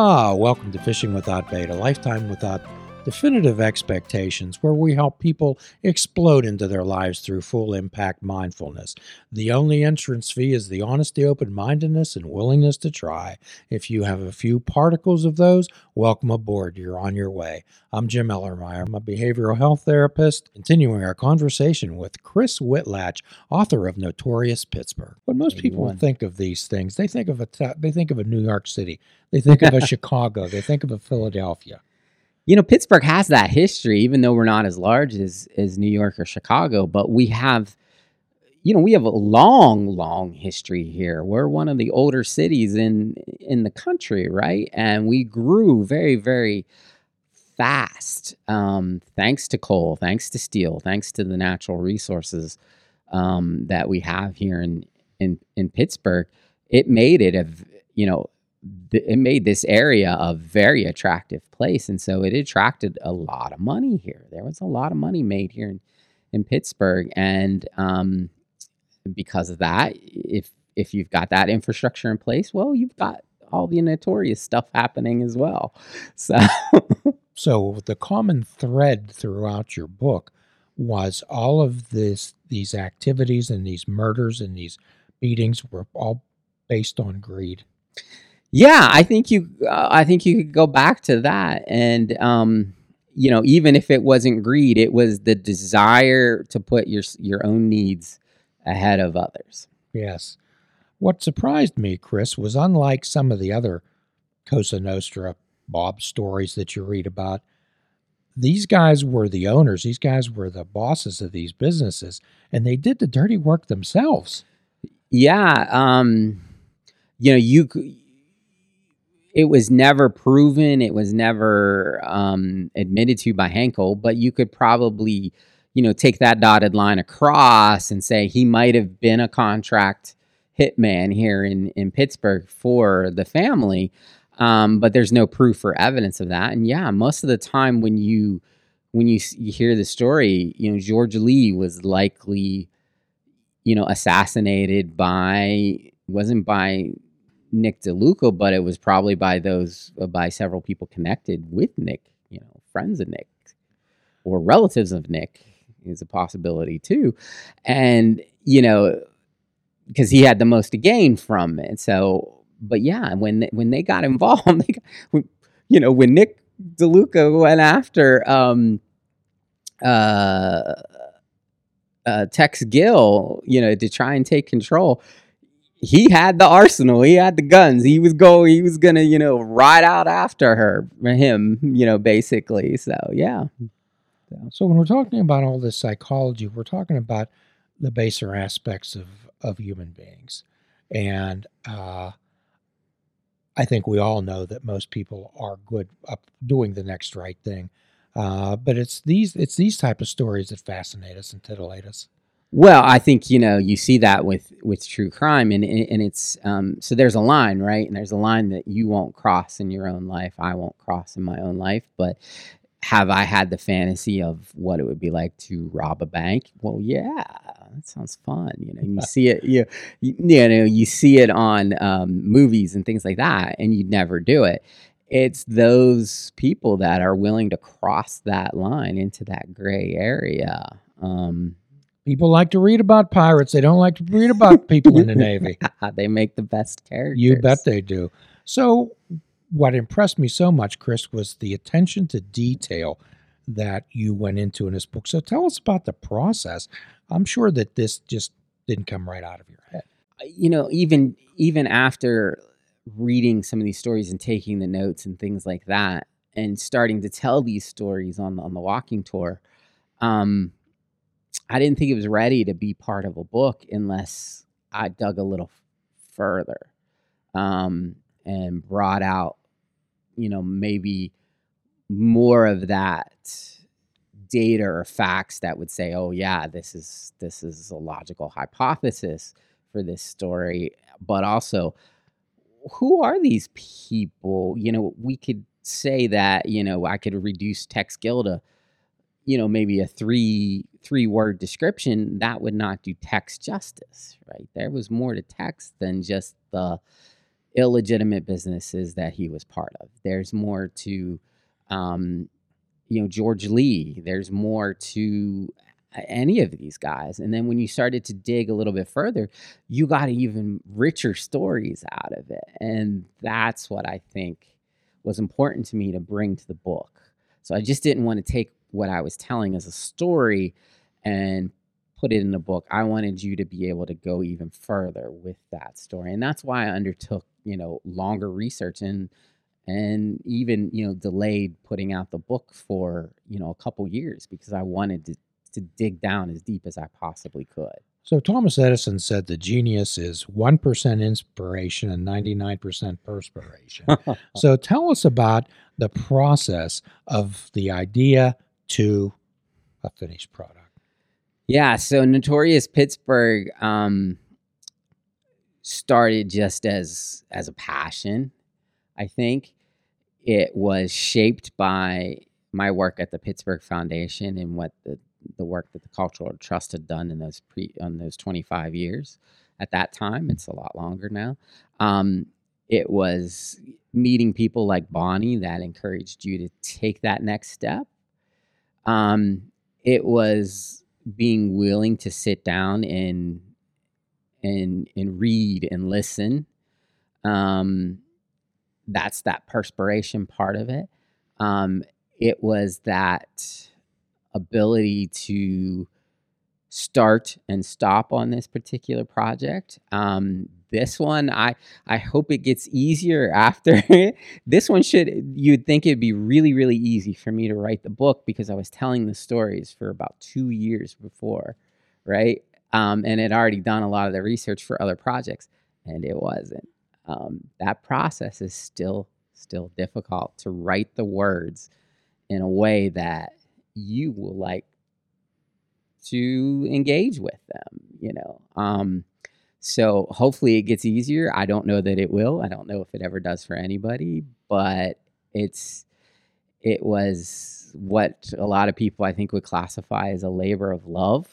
Ah, welcome to Fishing Without Bait, a lifetime without definitive expectations where we help people explode into their lives through full impact mindfulness. The only entrance fee is the honesty, open mindedness, and willingness to try. If you have a few particles of those, welcome aboard. You're on your way. I'm Jim Ellermeyer. I'm a behavioral health therapist, continuing our conversation with Chris Whitlatch, author of Notorious Pittsburgh. When most people think of these things, they think of a they think of a New York City, they think of a Chicago, they think of a Philadelphia. You know, Pittsburgh has that history, even though we're not as large as as New York or Chicago, but we have, you know, we have a long, long history here. We're one of the older cities in in the country, right? And we grew very, very fast, um, thanks to coal, thanks to steel, thanks to the natural resources um, that we have here in in in Pittsburgh. It made it a, you know, th- it made this area a very attractive place and so it attracted a lot of money here there was a lot of money made here in, in pittsburgh and um, because of that if if you've got that infrastructure in place well you've got all the notorious stuff happening as well so So the common thread throughout your book was all of this these activities and these murders and these beatings were all based on greed. Yeah, I think you. Uh, I think you could go back to that, and um, you know, even if it wasn't greed, it was the desire to put your your own needs ahead of others. Yes. What surprised me, Chris, was unlike some of the other Cosa Nostra Bob stories that you read about, these guys were the owners, these guys were the bosses of these businesses, and they did the dirty work themselves. Yeah, um, you know, you. It was never proven. It was never um, admitted to by Henkel, but you could probably, you know, take that dotted line across and say he might have been a contract hitman here in in Pittsburgh for the family. Um, but there's no proof or evidence of that. And yeah, most of the time when you when you, you hear the story, you know, George Lee was likely you know, assassinated by wasn't by Nick DeLuca, but it was probably by those uh, by several people connected with Nick, you know, friends of Nick or relatives of Nick is a possibility too. And, you know, because he had the most to gain from it. So, but yeah, when when they got involved, they got, you know, when Nick DeLuca went after um uh uh, Tex Gill, you know, to try and take control. He had the arsenal. He had the guns. He was going. He was gonna, you know, ride out after her, him, you know, basically. So yeah, So when we're talking about all this psychology, we're talking about the baser aspects of of human beings, and uh, I think we all know that most people are good up doing the next right thing. Uh, but it's these it's these type of stories that fascinate us and titillate us. Well, I think you know you see that with with true crime, and and it's um, so there's a line, right? And there's a line that you won't cross in your own life. I won't cross in my own life. But have I had the fantasy of what it would be like to rob a bank? Well, yeah, that sounds fun. You know, you see it, you you, know, you see it on um, movies and things like that, and you'd never do it. It's those people that are willing to cross that line into that gray area. Um, People like to read about pirates. They don't like to read about people in the Navy. they make the best characters. You bet they do. So, what impressed me so much, Chris, was the attention to detail that you went into in this book. So, tell us about the process. I'm sure that this just didn't come right out of your head. you know even even after reading some of these stories and taking the notes and things like that and starting to tell these stories on the, on the walking tour um i didn't think it was ready to be part of a book unless i dug a little further um and brought out you know maybe more of that data or facts that would say oh yeah this is this is a logical hypothesis for this story. But also who are these people? You know we could say that you know i could reduce tex gill to you know maybe a three three word description that would not do Tex justice right there was more to Tex than just the illegitimate businesses that he was part of. There's more to, um, you know, George Lee. There's more to any of these guys. And then when you started to dig a little bit further, you got even richer stories out of it. And that's what I think was important to me to bring to the book. So I just didn't want to take what I was telling as a story and put it in a book. I wanted you to be able to go even further with that story. And that's why I undertook, you know, longer research and and even, you know, delayed putting out the book for, you know, a couple years because I wanted to to dig down as deep as I possibly could. So Thomas Edison said the genius is 1% inspiration and 99% perspiration. so tell us about the process of the idea to a finished product. Yeah, so Notorious Pittsburgh um, started just as as a passion. I think it was shaped by my work at the Pittsburgh Foundation and what the the work that the Cultural Trust had done in those pre on those 25 years. At that time, it's a lot longer now. Um, it was meeting people like Bonnie that encouraged you to take that next step. Um, it was being willing to sit down and and and read and listen. Um, that's that perspiration part of it. Um, it was that ability to start and stop on this particular project. Um, this one, I I hope it gets easier after. this one should you'd think it'd be really really easy for me to write the book because I was telling the stories for about two years before, right? Um, and had already done a lot of the research for other projects, and it wasn't. Um, that process is still still difficult to write the words in a way that you will like to engage with them, you know. Um, so hopefully it gets easier. I don't know that it will. I don't know if it ever does for anybody, but it's it was what a lot of people I think would classify as a labor of love.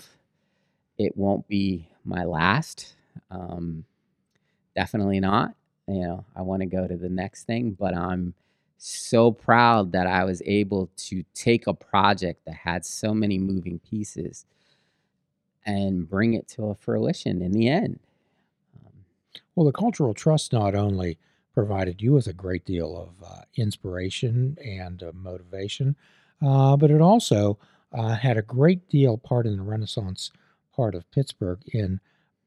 It won't be my last. Um, definitely not. You know, I want to go to the next thing, but I'm so proud that I was able to take a project that had so many moving pieces and bring it to a fruition in the end. Well, the Cultural Trust not only provided you with a great deal of uh, inspiration and uh, motivation, uh, but it also uh, had a great deal part in the Renaissance part of Pittsburgh in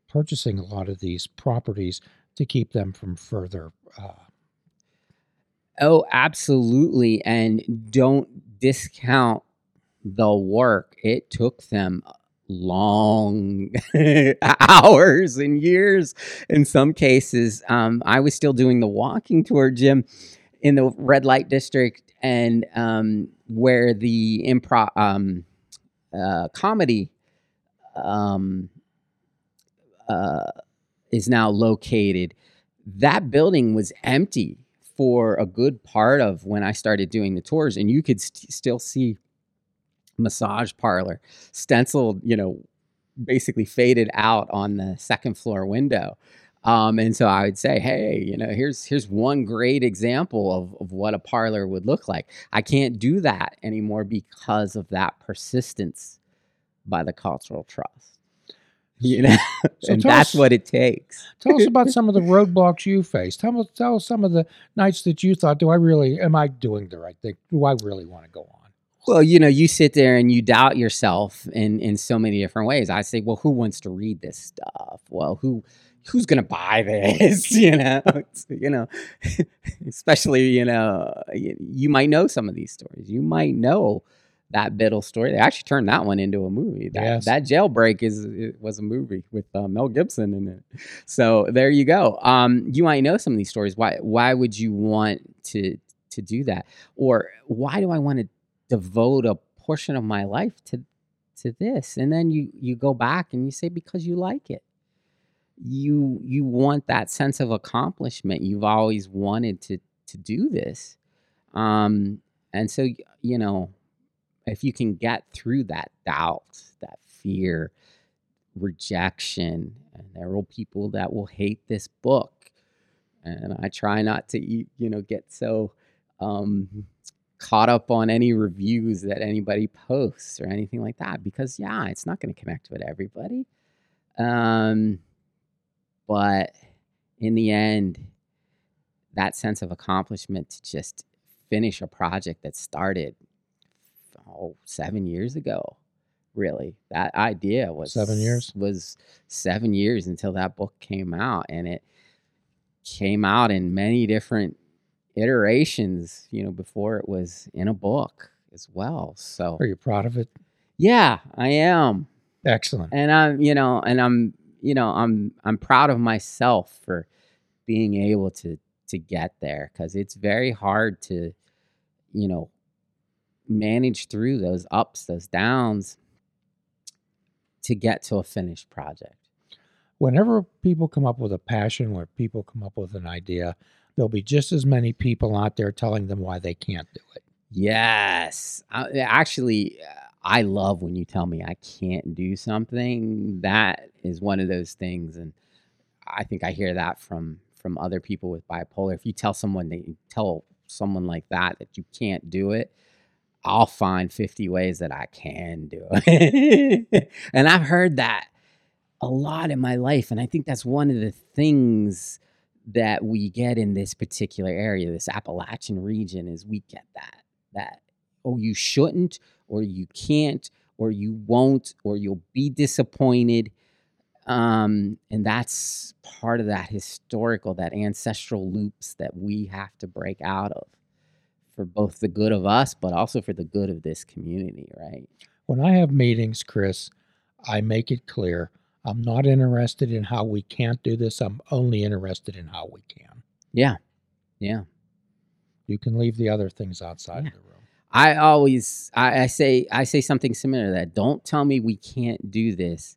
purchasing a lot of these properties to keep them from further uh, Oh, absolutely. And don't discount the work. It took them long hours and years in some cases. Um, I was still doing the walking tour, Jim, in the red light district and um, where the improv um, uh, comedy um, uh, is now located. That building was empty for a good part of when I started doing the tours, and you could st- still see massage parlor stenciled, you know, basically faded out on the second floor window. Um, and so I would say, hey, you know, here's here's one great example of, of what a parlor would look like. I can't do that anymore because of that persistence by the cultural trust you know, so and that's us, what it takes. tell us about some of the roadblocks you faced. Tell, tell us some of the nights that you thought, do I really, am I doing the right thing? Do I really want to go on? Well, you know, you sit there and you doubt yourself in in so many different ways. I say, well, who wants to read this stuff? Well, who who's going to buy this? you know, you know, especially you know, you, you might know some of these stories. You might know that Biddle story. They actually turned that one into a movie. That, yes. that jailbreak is—it was a movie with uh, Mel Gibson in it. So there you go. Um, you might know some of these stories. Why why would you want to to do that? Or why do I want to devote a portion of my life to to this? And then you you go back and you say because you like it. You you want that sense of accomplishment. You've always wanted to to do this. Um, and so you know if you can get through that doubt, that fear, rejection, and there will people that will hate this book and I try not to you know, get so um, caught up on any reviews that anybody posts or anything like that because yeah, it's not going to connect with everybody. Um, but in the end, that sense of accomplishment to just finish a project that started oh seven years ago really that idea was Seven years? was seven years until that book came out and it came out in many different iterations you know before it was in a book as well so Are you proud of it? yeah i am Excellent. and i'm you know and i'm you know i'm i'm proud of myself for being able to to get there because it's very hard to you know manage through those ups those downs to get to a finished project. Whenever people come up with a passion, where people come up with an idea, there'll be just as many people out there telling them why they can't do it. yes. I, actually uh, i love when you tell me i can't do something. That is one of those things and i think i hear that from from other people with bipolar. If you tell someone they tell someone like that that you can't do it i'll find 50 ways that i can do it. And i've heard that a lot in my life and i think that's one of the things that we get in this particular area this appalachian region is we get that that oh you shouldn't or you can't or you won't or you'll be disappointed. Um and that's part of that historical that ancestral loops that we have to break out of for both the good of us but also for the good of this community right When I have meetings, Chris, I make it clear I'm not interested in how we can't do this. I'm only interested in how we can. yeah yeah You can leave the other things outside Yeah. of the room. I always I, I say I say something similar to that. Don't tell me we can't do this.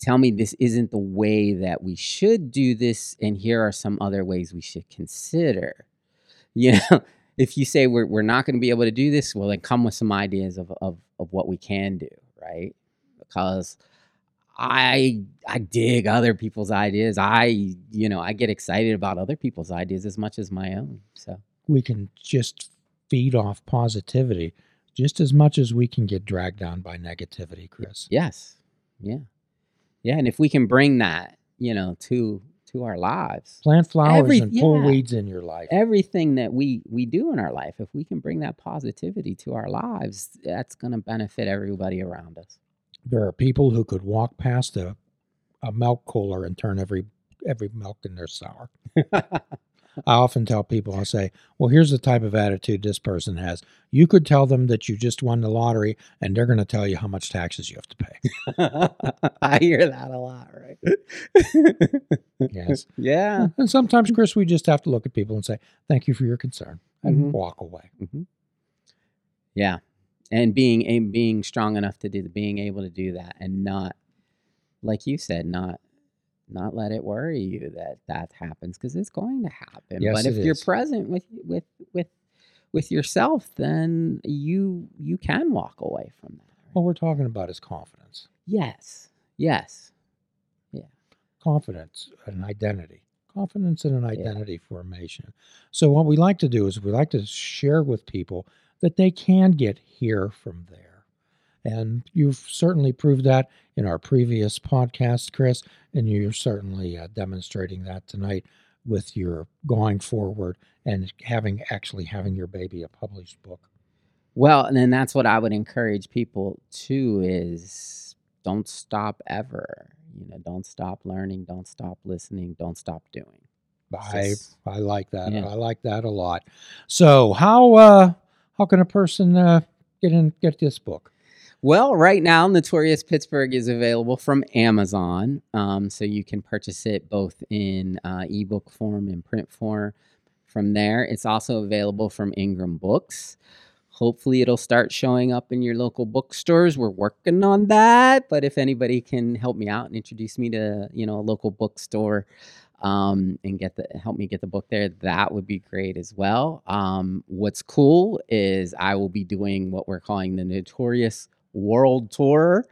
Tell me this isn't the way that we should do this, and here are some other ways we should consider. You know, if you say we're we're not going to be able to do this, well then come with some ideas of of of what we can do, right? Because I I dig other people's ideas. I you know I get excited about other people's ideas as much as my own. So We can just feed off positivity just as much as we can get dragged down by negativity, Chris. Yes. Yeah. Yeah. And if we can bring that, you know, to to our lives, Plant flowers Every- and pull weeds in your life. everything that we we do in our life, if we can bring that positivity to our lives, that's gonna benefit everybody around us. There are people who could walk past a, a milk cooler and turn every every milk in their sour. I often tell people, I say, well, here's the type of attitude this person has. You could tell them that you just won the lottery and they're going to tell you how much taxes you have to pay. I hear that a lot, right? Yes. Yeah. And sometimes, Chris, we just have to look at people and say, thank you for your concern and Mhm. walk away. Yeah. And being being strong enough to do being able to do that and not like you said, not not let it worry you that that happens because it's going to happen. Yes, but if you're is. present with with with with yourself, then you you can walk away from that. right? What we're talking about is confidence. Yes. Yes. Yeah. Confidence and identity confidence and an identity formation so what we like to do is we like to share with people that they can get here from there and you've certainly proved that in our previous podcast chris and you're certainly uh, demonstrating that tonight with your going forward and having actually having your baby a published book Well, and then that's what I would encourage people to is don't stop ever. You know, don't stop learning, don't stop listening, don't stop doing. I I like that. Yeah. I like that a lot. So how uh how can a person uh get in get this book? Well, right now, Notorious Pittsburgh is available from Amazon. Um, so you can purchase it both in uh, ebook form and print form from there. It's also available from Ingram Books. Hopefully, it'll start showing up in your local bookstores. We're working on that. But if anybody can help me out and introduce me to, you know, a local bookstore um, and get the help me get the book there, that would be great as well. Um, what's cool is I will be doing what we're calling the Notorious World Tour,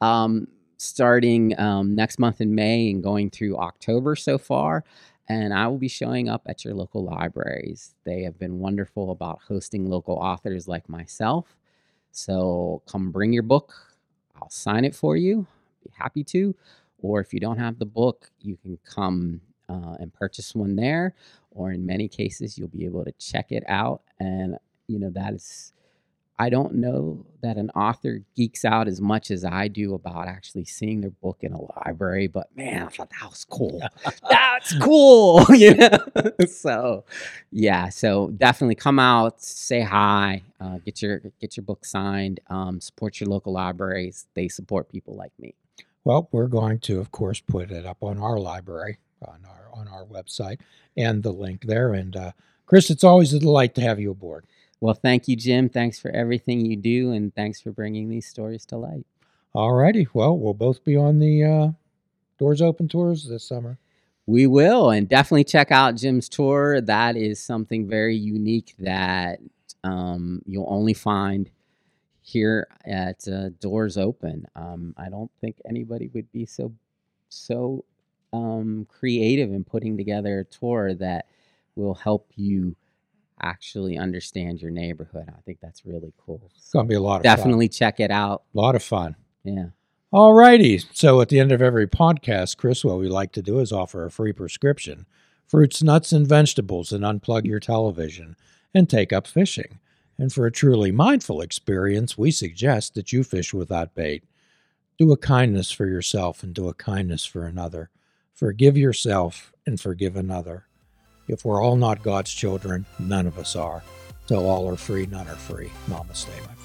um, starting um, next month in May and going through October so far. and I will be showing up at your local libraries. They have been wonderful about hosting local authors like myself. So come bring your book. I'll sign it for you. Be happy to. Or if you don't have the book, you can come uh, and purchase one there. Or in many cases, you'll be able to check it out. And, you know, that is I don't know that an author geeks out as much as I do about actually seeing their book in a library, but man, I thought that was cool. That's cool, you know. so, yeah, so definitely come out, say hi, uh, get your get your book signed, um, support your local libraries. They support people like me. Well, we're going to, of course, put it up on our library on our on our website and the link there. And uh, Chris, it's always a delight to have you aboard. Well, thank you, Jim. Thanks for everything you do, and thanks for bringing these stories to light. All righty. Well, we'll both be on the uh, Doors Open tours this summer. We will, and definitely check out Jim's tour. That is something very unique that um, you'll only find here at uh, Doors Open. Um, I don't think anybody would be so so um, creative in putting together a tour that will help you actually understand your neighborhood. I think that's really cool. It's going to be a lot of Definitely fun. check it out. A lot of fun. Yeah. All righty. So at the end of every podcast, Chris, what we like to do is offer a free prescription fruits, nuts, and vegetables, and unplug your television and take up fishing. And for a truly mindful experience, we suggest that you fish without bait. Do a kindness for yourself and do a kindness for another. Forgive yourself and forgive another. If we're all not God's children, none of us are. Till all are free, none are free. Namaste, my.